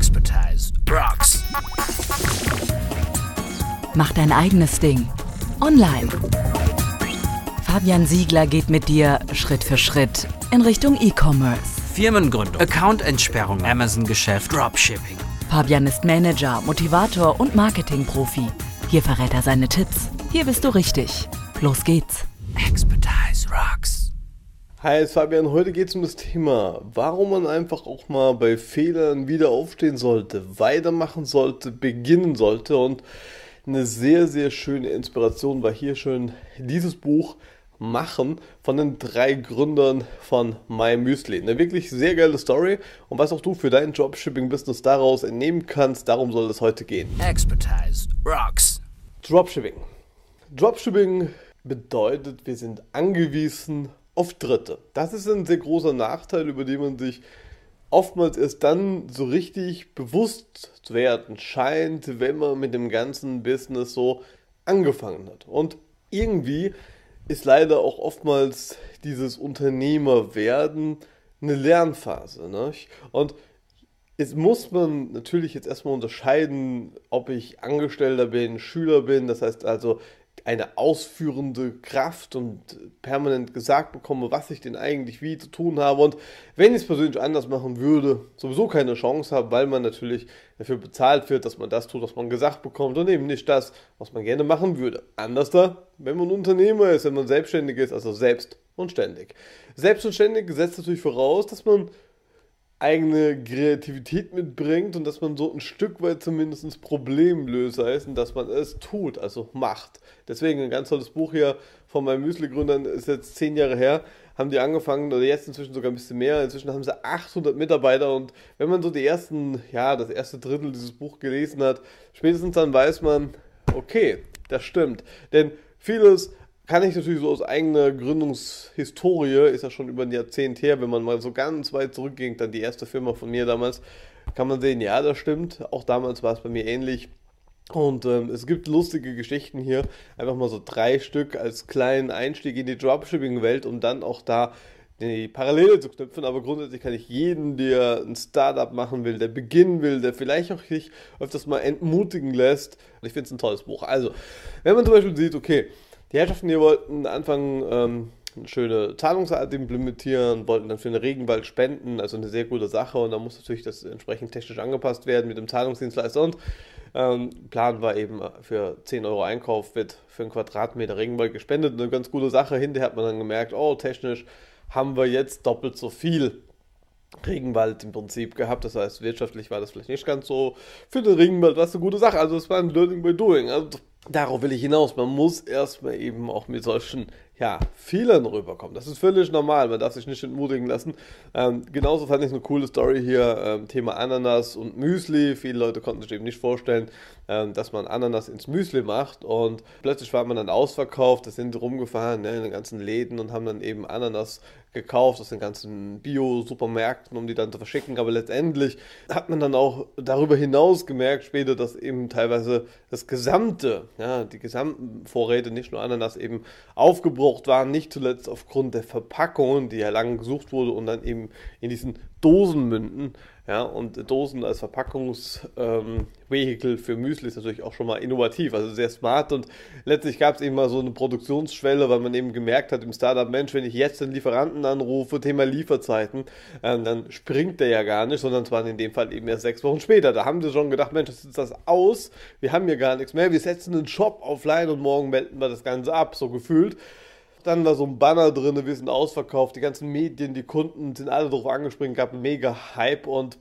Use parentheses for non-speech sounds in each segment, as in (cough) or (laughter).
Expertise rocks. Mach dein eigenes Ding. Online. Fabian Siegler geht mit dir Schritt für Schritt in Richtung E-Commerce. Firmengründung, Accountentsperrung, Amazon-Geschäft, Dropshipping. Fabian ist Manager, Motivator und Marketingprofi. Hier verrät er seine Tipps. Hier bist du richtig. Los geht's. Expertise rocks. Hi, ist Fabian. Heute geht es um das Thema, warum man einfach auch mal bei Fehlern wieder aufstehen sollte, weitermachen sollte, beginnen sollte. Und eine sehr, sehr schöne Inspiration war hier schon dieses Buch machen von den drei Gründern von My Müsli. Eine wirklich sehr geile Story und was auch du für dein Dropshipping-Business daraus entnehmen kannst, darum soll es heute gehen. Expertise rocks. Dropshipping. Dropshipping bedeutet, wir sind angewiesen auf Dritte. Das ist ein sehr großer Nachteil, über den man sich oftmals erst dann so richtig bewusst zu werden scheint, wenn man mit dem ganzen Business so angefangen hat. Und irgendwie ist leider auch oftmals dieses Unternehmerwerden eine Lernphase. Ne? Und jetzt muss man natürlich jetzt erstmal unterscheiden, ob ich Angestellter bin, Schüler bin. Das heißt also, eine ausführende Kraft und permanent gesagt bekomme, was ich denn eigentlich wie zu tun habe. Und wenn ich es persönlich anders machen würde, sowieso keine Chance habe, weil man natürlich dafür bezahlt wird, dass man das tut, was man gesagt bekommt und eben nicht das, was man gerne machen würde. Anders da, wenn man Unternehmer ist, wenn man selbstständig ist, also selbst und ständig. Selbst und ständig setzt natürlich voraus, dass man eigene Kreativität mitbringt und dass man so ein Stück weit zumindest Problemlöser ist und dass man es tut, also macht. Deswegen ein ganz tolles Buch hier von meinen Müsli-Gründern, ist jetzt zehn Jahre her, haben die angefangen, oder jetzt inzwischen sogar ein bisschen mehr, inzwischen haben sie 800 Mitarbeiter und wenn man so die ersten, ja, das erste Drittel dieses Buch gelesen hat, spätestens dann weiß man, okay, das stimmt. Denn vieles kann ich natürlich so aus eigener Gründungshistorie, ist ja schon über ein Jahrzehnt her, wenn man mal so ganz weit zurückging, dann die erste Firma von mir damals, kann man sehen, ja, das stimmt. Auch damals war es bei mir ähnlich. Und ähm, es gibt lustige Geschichten hier, einfach mal so drei Stück als kleinen Einstieg in die Dropshipping-Welt, um dann auch da die Parallele zu knüpfen, aber grundsätzlich kann ich jeden, der ein Startup machen will, der beginnen will, der vielleicht auch sich öfters mal entmutigen lässt. Ich finde es ein tolles Buch. Also, wenn man zum Beispiel sieht, okay, die Herrschaften hier wollten anfangen, ähm, eine schöne Zahlungsart implementieren, wollten dann für den Regenwald spenden, also eine sehr gute Sache und da muss natürlich das entsprechend technisch angepasst werden mit dem Zahlungsdienstleister und ähm, Plan war eben für 10 Euro Einkauf wird für einen Quadratmeter Regenwald gespendet, eine ganz gute Sache. Hinterher hat man dann gemerkt, oh, technisch haben wir jetzt doppelt so viel Regenwald im Prinzip gehabt. Das heißt, wirtschaftlich war das vielleicht nicht ganz so. Für den Regenwald war es eine gute Sache. Also es war ein Learning by Doing. Also darauf will ich hinaus. Man muss erstmal eben auch mit solchen ja, Fehlern rüberkommen. Das ist völlig normal. Man darf sich nicht entmutigen lassen. Ähm, genauso fand ich eine coole Story hier. Ähm, Thema Ananas und Müsli. Viele Leute konnten sich eben nicht vorstellen, ähm, dass man Ananas ins Müsli macht. Und plötzlich war man dann ausverkauft. Da sind rumgefahren ne, in den ganzen Läden und haben dann eben Ananas gekauft aus den ganzen Bio-Supermärkten, um die dann zu verschicken. Aber letztendlich hat man dann auch darüber hinaus gemerkt später, dass eben teilweise das gesamte, ja, die gesamten Vorräte, nicht nur Ananas, eben aufgebraucht waren. Nicht zuletzt aufgrund der Verpackungen, die ja lange gesucht wurde und dann eben in diesen Dosen münden. Ja, und Dosen als Verpackungsvehikel ähm, für Müsli ist natürlich auch schon mal innovativ, also sehr smart. Und letztlich gab es eben mal so eine Produktionsschwelle, weil man eben gemerkt hat im Startup, Mensch, wenn ich jetzt den Lieferanten anrufe, Thema Lieferzeiten, ähm, dann springt der ja gar nicht, sondern zwar in dem Fall eben erst sechs Wochen später. Da haben sie schon gedacht, Mensch, das ist das aus, wir haben hier gar nichts mehr, wir setzen einen Shop offline und morgen melden wir das Ganze ab, so gefühlt. Dann war so ein Banner drin, wir sind ausverkauft, die ganzen Medien, die Kunden sind alle drauf angesprungen, gab einen mega Hype und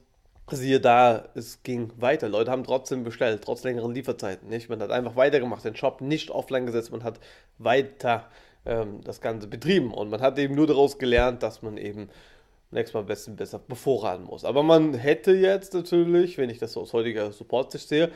siehe da, es ging weiter. Leute haben trotzdem bestellt, trotz längeren Lieferzeiten. Nicht? Man hat einfach weitergemacht, den Shop nicht offline gesetzt, man hat weiter ähm, das Ganze betrieben und man hat eben nur daraus gelernt, dass man eben nächstes Mal besser, besser bevorraten muss. Aber man hätte jetzt natürlich, wenn ich das so aus heutiger Support-Sicht sehe,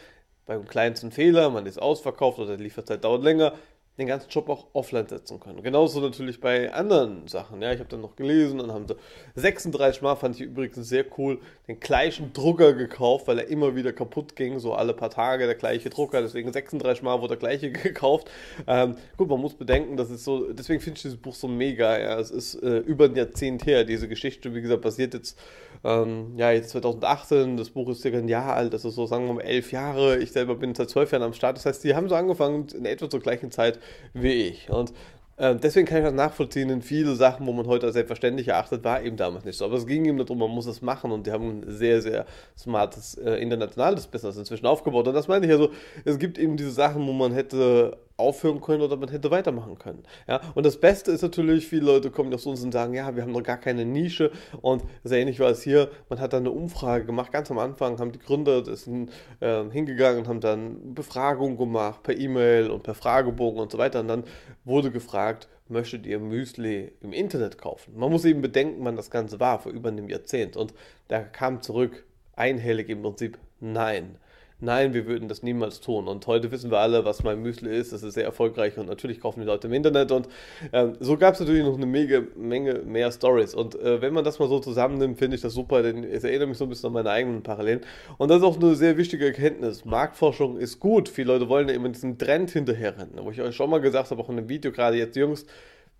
beim kleinsten Fehler, man ist ausverkauft oder die Lieferzeit dauert länger, den ganzen Job auch offline setzen können. Genauso natürlich bei anderen Sachen. Ja, ich habe dann noch gelesen und haben sie 36 Mal, fand ich übrigens sehr cool, den gleichen Drucker gekauft, weil er immer wieder kaputt ging, so alle paar Tage der gleiche Drucker, deswegen 36 Mal wurde der gleiche (laughs) gekauft. Ähm, gut, man muss bedenken, das ist so, deswegen finde ich dieses Buch so mega. Ja, es ist äh, über ein Jahrzehnt her, diese Geschichte, wie gesagt, basiert jetzt, ähm, ja, jetzt 2018, das Buch ist circa ein Jahr alt, das ist so, sagen wir mal, elf Jahre. Ich selber bin seit zwölf Jahren am Start, das heißt, die haben so angefangen in etwa zur gleichen Zeit wie ich. Und äh, deswegen kann ich das nachvollziehen, in viele Sachen, wo man heute als selbstverständlich erachtet, war eben damals nicht so. Aber es ging eben darum, man muss es machen und die haben ein sehr, sehr smartes äh, internationales Business inzwischen aufgebaut. Und das meine ich also, es gibt eben diese Sachen, wo man hätte aufhören können oder man hätte weitermachen können. Ja? Und das Beste ist natürlich, viele Leute kommen auf uns und sagen, ja, wir haben noch gar keine Nische und sehr ähnlich war es hier, man hat dann eine Umfrage gemacht, ganz am Anfang haben die Gründer das sind, äh, hingegangen und haben dann Befragungen gemacht per E-Mail und per Fragebogen und so weiter und dann wurde gefragt, möchtet ihr Müsli im Internet kaufen? Man muss eben bedenken, wann das Ganze war, vor über einem Jahrzehnt und da kam zurück einhellig im Prinzip, nein nein, wir würden das niemals tun. Und heute wissen wir alle, was mein Müsli ist. Das ist sehr erfolgreich und natürlich kaufen die Leute im Internet. Und ähm, so gab es natürlich noch eine mega Menge mehr Stories. Und äh, wenn man das mal so zusammennimmt, finde ich das super, denn es erinnert mich so ein bisschen an meine eigenen Parallelen. Und das ist auch eine sehr wichtige Erkenntnis. Marktforschung ist gut. Viele Leute wollen ja immer diesen Trend hinterherrennen. Wo ich euch schon mal gesagt habe, auch in einem Video gerade jetzt jüngst,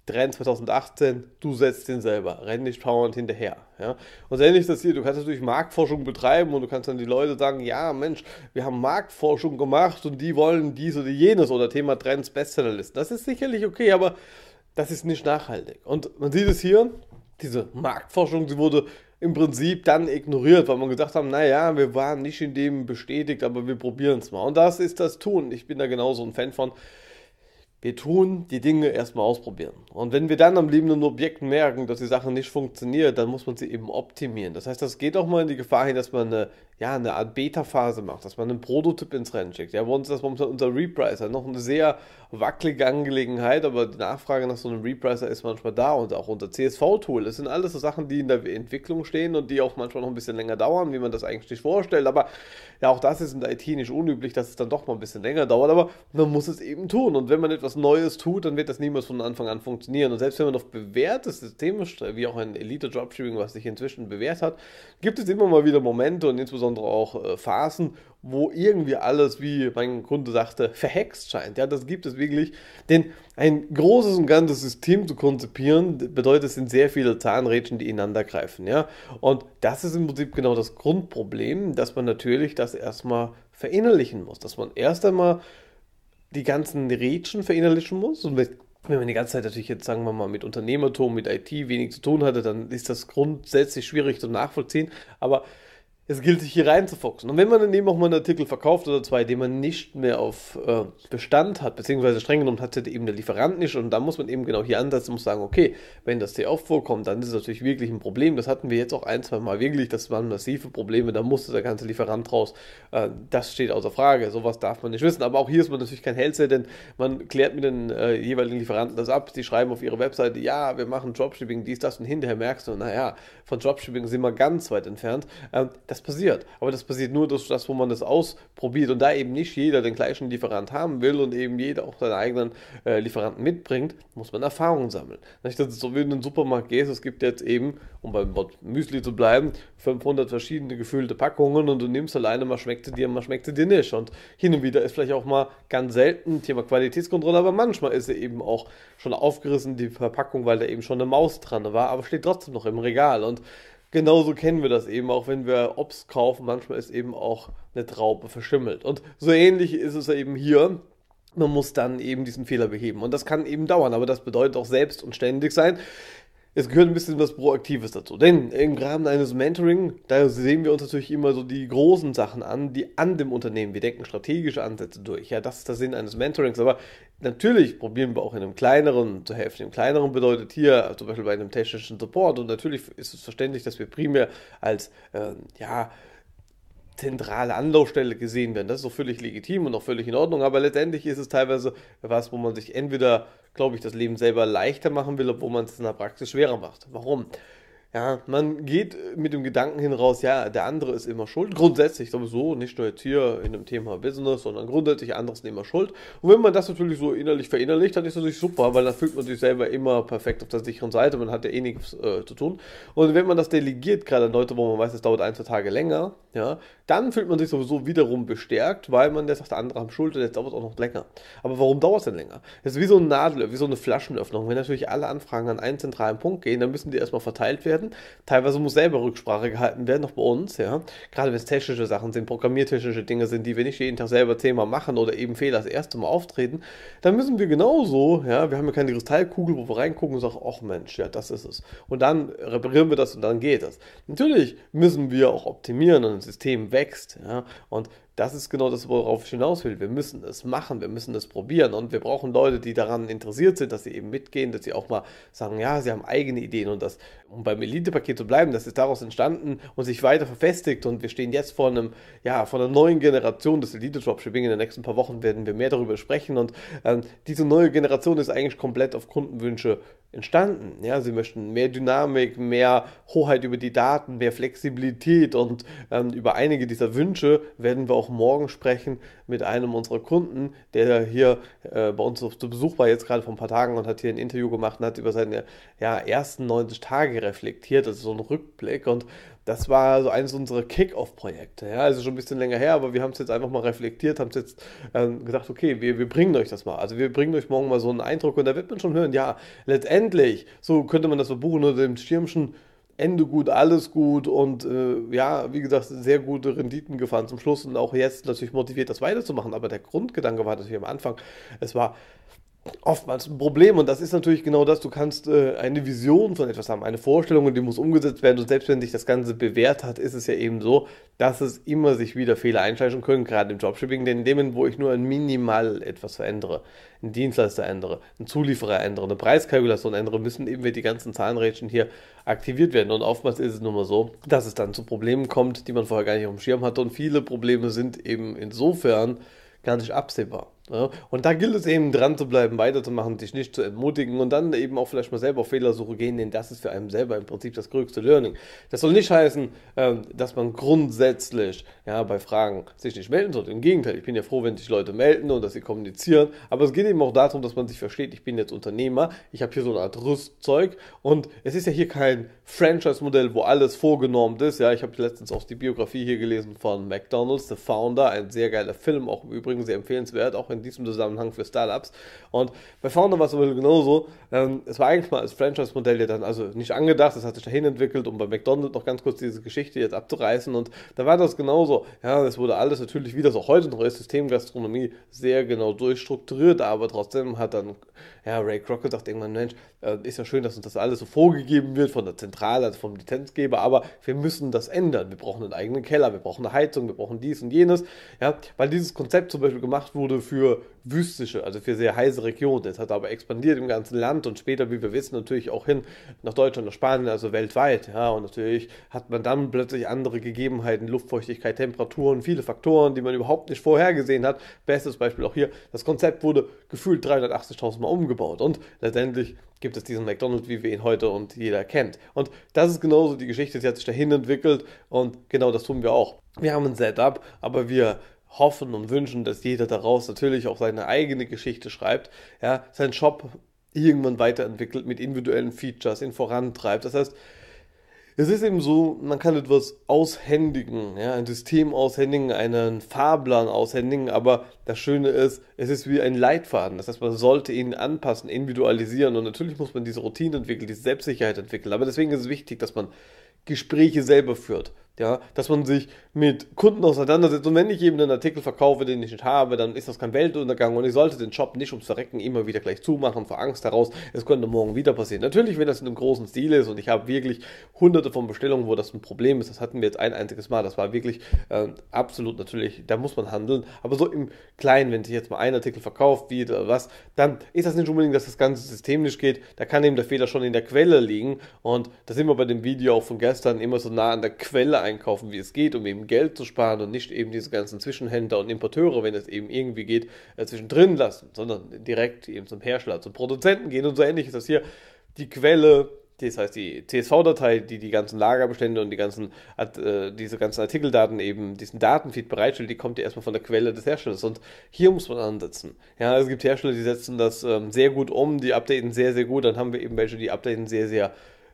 Trend 2018, du setzt den selber, renn nicht dauernd hinterher. Ja? Und ähnlich ist das hier, du kannst natürlich Marktforschung betreiben und du kannst dann die Leute sagen, ja Mensch, wir haben Marktforschung gemacht und die wollen dies oder jenes oder Thema Trends Bestsellerlisten. Das ist sicherlich okay, aber das ist nicht nachhaltig. Und man sieht es hier, diese Marktforschung, sie wurde im Prinzip dann ignoriert, weil man gesagt hat, naja, wir waren nicht in dem bestätigt, aber wir probieren es mal. Und das ist das Tun. Ich bin da genauso ein Fan von wir tun die Dinge erstmal ausprobieren. Und wenn wir dann am lebenden Objekt merken, dass die Sache nicht funktioniert, dann muss man sie eben optimieren. Das heißt, das geht auch mal in die Gefahr hin, dass man eine, ja, eine Art Beta-Phase macht, dass man einen Prototyp ins Rennen schickt. Ja, bei uns ist das momentan unser Repricer noch eine sehr wackelige Angelegenheit, aber die Nachfrage nach so einem Repricer ist manchmal da und auch unser CSV-Tool. Das sind alles so Sachen, die in der Entwicklung stehen und die auch manchmal noch ein bisschen länger dauern, wie man das eigentlich nicht vorstellt. Aber ja, auch das ist in der IT nicht unüblich, dass es dann doch mal ein bisschen länger dauert, aber man muss es eben tun. Und wenn man etwas Neues tut, dann wird das niemals von Anfang an funktionieren. Und selbst wenn man auf bewährte Systeme, wie auch ein Elite Dropshipping, was sich inzwischen bewährt hat, gibt es immer mal wieder Momente und insbesondere auch äh, Phasen, wo irgendwie alles, wie mein Kunde sagte, verhext scheint. Ja, das gibt es wirklich. Denn ein großes und ganzes System zu konzipieren, bedeutet, es sind sehr viele Zahnrädchen, die ineinander greifen. Ja? Und das ist im Prinzip genau das Grundproblem, dass man natürlich das erstmal verinnerlichen muss. Dass man erst einmal die ganzen Rädchen verinnerlichen muss. Und wenn man die ganze Zeit natürlich jetzt, sagen wir mal, mit Unternehmertum, mit IT wenig zu tun hatte, dann ist das grundsätzlich schwierig zu nachvollziehen. Aber es gilt sich hier reinzufuchsen. Und wenn man dann eben auch mal einen Artikel verkauft oder zwei, den man nicht mehr auf äh, Bestand hat, beziehungsweise streng genommen hat eben der Lieferant nicht, und da muss man eben genau hier ansetzen und sagen, okay, wenn das sehr oft vorkommt, dann ist es natürlich wirklich ein Problem. Das hatten wir jetzt auch ein, zwei Mal wirklich, das waren massive Probleme, da musste der ganze Lieferant raus. Äh, das steht außer Frage, sowas darf man nicht wissen. Aber auch hier ist man natürlich kein Hellseher, denn man klärt mit den äh, jeweiligen Lieferanten das ab, die schreiben auf ihre Webseite, ja, wir machen Dropshipping, dies, das, und hinterher merkst du, naja, von Dropshipping sind wir ganz weit entfernt. Ähm, das passiert. Aber das passiert nur durch das, wo man das ausprobiert und da eben nicht jeder den gleichen Lieferant haben will und eben jeder auch seinen eigenen äh, Lieferanten mitbringt, muss man Erfahrungen sammeln. Nicht, dass es so wie in den Supermarkt geht, es gibt jetzt eben, um beim Wort Müsli zu bleiben, 500 verschiedene gefüllte Packungen und du nimmst alleine, mal schmeckt sie dir, mal schmeckt sie dir nicht. Und hin und wieder ist vielleicht auch mal ganz selten Thema Qualitätskontrolle, aber manchmal ist sie eben auch schon aufgerissen, die Verpackung, weil da eben schon eine Maus dran war, aber steht trotzdem noch im Regal. Und genauso kennen wir das eben auch, wenn wir Obst kaufen. Manchmal ist eben auch eine Traube verschimmelt. Und so ähnlich ist es eben hier. Man muss dann eben diesen Fehler beheben. Und das kann eben dauern, aber das bedeutet auch selbst und ständig sein. Es gehört ein bisschen was Proaktives dazu. Denn im Rahmen eines Mentoring, da sehen wir uns natürlich immer so die großen Sachen an, die an dem Unternehmen. Wir denken strategische Ansätze durch. Ja, das ist der Sinn eines Mentorings. Aber natürlich probieren wir auch in einem kleineren zu helfen. Im kleineren bedeutet hier zum Beispiel bei einem technischen Support. Und natürlich ist es verständlich, dass wir primär als, äh, ja, zentrale Anlaufstelle gesehen werden. Das ist auch völlig legitim und auch völlig in Ordnung, aber letztendlich ist es teilweise was, wo man sich entweder, glaube ich, das Leben selber leichter machen will, obwohl man es in der Praxis schwerer macht. Warum? Ja, man geht mit dem Gedanken hin raus, ja, der andere ist immer schuld. Grundsätzlich sowieso, nicht nur jetzt hier in dem Thema Business, sondern grundsätzlich andere sind immer schuld. Und wenn man das natürlich so innerlich verinnerlicht, dann ist das natürlich super, weil dann fühlt man sich selber immer perfekt auf der sicheren Seite. Man hat ja eh nichts äh, zu tun. Und wenn man das delegiert, gerade an Leute, wo man weiß, es dauert ein, zwei Tage länger, ja, dann fühlt man sich sowieso wiederum bestärkt, weil man der sagt, der andere haben Schuld und jetzt dauert es auch noch länger. Aber warum dauert es denn länger? Das ist wie so ein Nadel, wie so eine Flaschenöffnung. Wenn natürlich alle Anfragen an einen zentralen Punkt gehen, dann müssen die erstmal verteilt werden. Teilweise muss selber Rücksprache gehalten werden, auch bei uns, ja. Gerade wenn es technische Sachen sind, programmiertechnische Dinge sind, die wir nicht jeden Tag selber Thema machen oder eben Fehler das erste Mal auftreten, dann müssen wir genauso, ja, wir haben ja keine Kristallkugel, wo wir reingucken und sagen, ach Mensch, ja, das ist es. Und dann reparieren wir das und dann geht es. Natürlich müssen wir auch optimieren und das System wächst, ja. Und das ist genau das, worauf ich hinaus will. Wir müssen es machen, wir müssen es probieren und wir brauchen Leute, die daran interessiert sind, dass sie eben mitgehen, dass sie auch mal sagen, ja, sie haben eigene Ideen und das, um beim Elite-Paket zu bleiben, das ist daraus entstanden und sich weiter verfestigt und wir stehen jetzt vor einem, ja, vor einer neuen Generation des Elite-Dropshipping. In den nächsten paar Wochen werden wir mehr darüber sprechen und ähm, diese neue Generation ist eigentlich komplett auf Kundenwünsche entstanden. Ja, sie möchten mehr Dynamik, mehr Hoheit über die Daten, mehr Flexibilität und ähm, über einige dieser Wünsche werden wir auch morgen sprechen mit einem unserer Kunden, der hier äh, bei uns zu Besuch war, jetzt gerade vor ein paar Tagen und hat hier ein Interview gemacht und hat über seine ja, ersten 90 Tage reflektiert, ist so ein Rückblick und das war so eines unserer Kick-Off-Projekte. Ja, also schon ein bisschen länger her, aber wir haben es jetzt einfach mal reflektiert, haben es jetzt ähm, gesagt, okay, wir, wir bringen euch das mal. Also wir bringen euch morgen mal so einen Eindruck und da wird man schon hören, ja, letztendlich, so könnte man das so buchen unter dem Schirmchen, Ende gut, alles gut und äh, ja, wie gesagt, sehr gute Renditen gefahren zum Schluss und auch jetzt natürlich motiviert, das weiterzumachen. Aber der Grundgedanke war natürlich am Anfang, es war oftmals ein Problem und das ist natürlich genau das, du kannst äh, eine Vision von etwas haben, eine Vorstellung und die muss umgesetzt werden und selbst wenn sich das Ganze bewährt hat, ist es ja eben so, dass es immer sich wieder Fehler einschleichen können, gerade im Dropshipping, denn in dem, wo ich nur ein minimal etwas verändere, einen Dienstleister ändere, einen Zulieferer ändere, eine Preiskalkulation ändere, müssen eben die ganzen Zahlenrädchen hier aktiviert werden. Und oftmals ist es nun mal so, dass es dann zu Problemen kommt, die man vorher gar nicht auf dem Schirm hatte. Und viele Probleme sind eben insofern gar nicht absehbar. Ja, und da gilt es eben dran zu bleiben, weiterzumachen, dich nicht zu entmutigen und dann eben auch vielleicht mal selber auf Fehlersuche gehen, denn das ist für einen selber im Prinzip das größte Learning. Das soll nicht heißen, ähm, dass man grundsätzlich ja, bei Fragen sich nicht melden sollte. Im Gegenteil, ich bin ja froh, wenn sich Leute melden und dass sie kommunizieren, aber es geht eben auch darum, dass man sich versteht, ich bin jetzt Unternehmer, ich habe hier so eine Art Rüstzeug und es ist ja hier kein Franchise-Modell, wo alles vorgenormt ist. Ja, ich habe letztens auch die Biografie hier gelesen von McDonald's, The Founder, ein sehr geiler Film, auch im Übrigen sehr empfehlenswert, auch in diesem Zusammenhang für Startups. Und bei Founder war es aber genauso. Ähm, es war eigentlich mal als Franchise-Modell ja dann also nicht angedacht, es hat sich dahin entwickelt, um bei McDonald's noch ganz kurz diese Geschichte jetzt abzureißen. Und da war das genauso. Ja, es wurde alles natürlich, wie das auch heute noch ist, Systemgastronomie sehr genau durchstrukturiert, aber trotzdem hat dann ja, Ray Kroc gesagt irgendwann, Mensch, äh, ist ja schön, dass uns das alles so vorgegeben wird von der Zentrale, also vom Lizenzgeber, aber wir müssen das ändern. Wir brauchen einen eigenen Keller, wir brauchen eine Heizung, wir brauchen dies und jenes. Ja, weil dieses Konzept zum Beispiel gemacht wurde für wüstische, also für sehr heiße Regionen. Das hat aber expandiert im ganzen Land und später, wie wir wissen, natürlich auch hin nach Deutschland, nach Spanien, also weltweit. Ja, und natürlich hat man dann plötzlich andere Gegebenheiten, Luftfeuchtigkeit, Temperaturen, viele Faktoren, die man überhaupt nicht vorhergesehen hat. Bestes Beispiel auch hier, das Konzept wurde gefühlt 380.000 Mal umgebaut und letztendlich gibt es diesen McDonald's, wie wir ihn heute und jeder kennt. Und das ist genauso die Geschichte, sie hat sich dahin entwickelt und genau das tun wir auch. Wir haben ein Setup, aber wir hoffen und wünschen, dass jeder daraus natürlich auch seine eigene Geschichte schreibt, ja, seinen Shop irgendwann weiterentwickelt mit individuellen Features, ihn vorantreibt. Das heißt, es ist eben so, man kann etwas aushändigen, ja, ein System aushändigen, einen Fahrplan aushändigen, aber das Schöne ist, es ist wie ein Leitfaden. Das heißt, man sollte ihn anpassen, individualisieren und natürlich muss man diese Routine entwickeln, diese Selbstsicherheit entwickeln. Aber deswegen ist es wichtig, dass man Gespräche selber führt. Ja, dass man sich mit Kunden auseinandersetzt. Und wenn ich eben einen Artikel verkaufe, den ich nicht habe, dann ist das kein Weltuntergang und ich sollte den Job nicht ums Verrecken immer wieder gleich zumachen, vor Angst heraus, es könnte morgen wieder passieren. Natürlich, wenn das in einem großen Stil ist und ich habe wirklich hunderte von Bestellungen, wo das ein Problem ist, das hatten wir jetzt ein einziges Mal, das war wirklich äh, absolut natürlich, da muss man handeln. Aber so im Kleinen, wenn sich jetzt mal ein Artikel verkauft, wie oder was, dann ist das nicht unbedingt, dass das ganze System nicht geht. Da kann eben der Fehler schon in der Quelle liegen. Und da sind wir bei dem Video auch von gestern immer so nah an der Quelle einkaufen, wie es geht, um eben Geld zu sparen und nicht eben diese ganzen Zwischenhändler und Importeure, wenn es eben irgendwie geht, äh, zwischendrin lassen, sondern direkt eben zum Hersteller, zum Produzenten gehen und so ähnlich ist das hier. Die Quelle das heißt die CSV-Datei, die die ganzen Lagerbestände und die ganzen, äh, diese ganzen Artikeldaten eben, diesen Datenfeed bereitstellt, die kommt ja erstmal von der Quelle des Herstellers. Und hier muss man ansetzen. Ja, es gibt Hersteller, die setzen das ähm, sehr gut um, die updaten sehr, sehr gut. Dann haben wir eben welche, die updaten sehr, sehr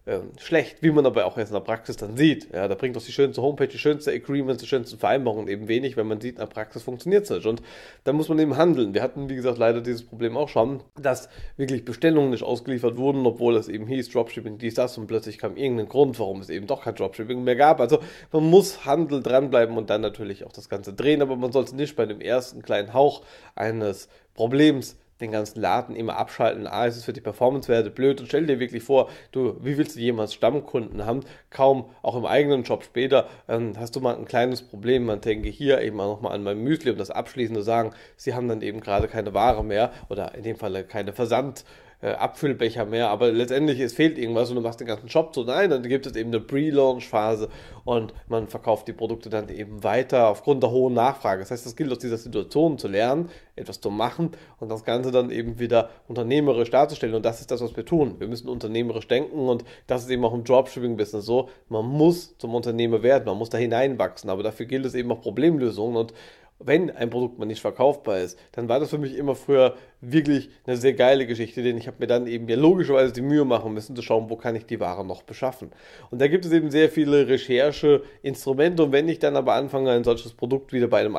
ähm, schlecht, wie man aber auch jetzt in der Praxis dann sieht. Ja, da bringt doch die schönste Homepage, die schönste Agreements, die schönsten Vereinbarungen eben wenig, wenn man sieht, in der Praxis funktioniert es nicht. Und da muss man eben handeln. Wir hatten, wie gesagt, leider dieses Problem auch schon, dass wirklich Bestellungen nicht ausgeliefert wurden, obwohl es eben hieß, Dropshipping, dies, das und plötzlich kam irgendein Grund, warum es eben doch kein Dropshipping mehr gab. Also man muss Handel dranbleiben und dann natürlich auch das Ganze drehen, aber man sollte nicht bei dem ersten kleinen Hauch eines Problems den ganzen Laden immer abschalten. A, ist es für die Performance-Werte blöd und stell dir wirklich vor, du, wie willst du jemals Stammkunden haben? Kaum, auch im eigenen Job später, ähm, hast du mal ein kleines Problem. Man denke hier eben auch nochmal an mein Müsli, um das abschließend zu sagen, sie haben dann eben gerade keine Ware mehr oder in dem Fall keine Versand- äh, Abfüllbecher mehr, aber letztendlich es fehlt irgendwas und du machst den ganzen Shop so. Nein, dann gibt es eben eine Pre-Launch-Phase und man verkauft die Produkte dann eben weiter aufgrund der hohen Nachfrage. Das heißt, es gilt aus dieser Situation zu lernen, etwas zu machen und das Ganze dann eben wieder unternehmerisch darzustellen. Und das ist das, was wir tun. Wir müssen unternehmerisch denken und das ist eben auch im Dropshipping-Business so. Man muss zum Unternehmer werden, man muss da hineinwachsen, aber dafür gilt es eben auch Problemlösungen und wenn ein Produkt mal nicht verkaufbar ist, dann war das für mich immer früher wirklich eine sehr geile Geschichte, denn ich habe mir dann eben ja logischerweise die Mühe machen müssen zu schauen, wo kann ich die Ware noch beschaffen. Und da gibt es eben sehr viele Recherche-Instrumente und wenn ich dann aber anfange, ein solches Produkt wieder bei einem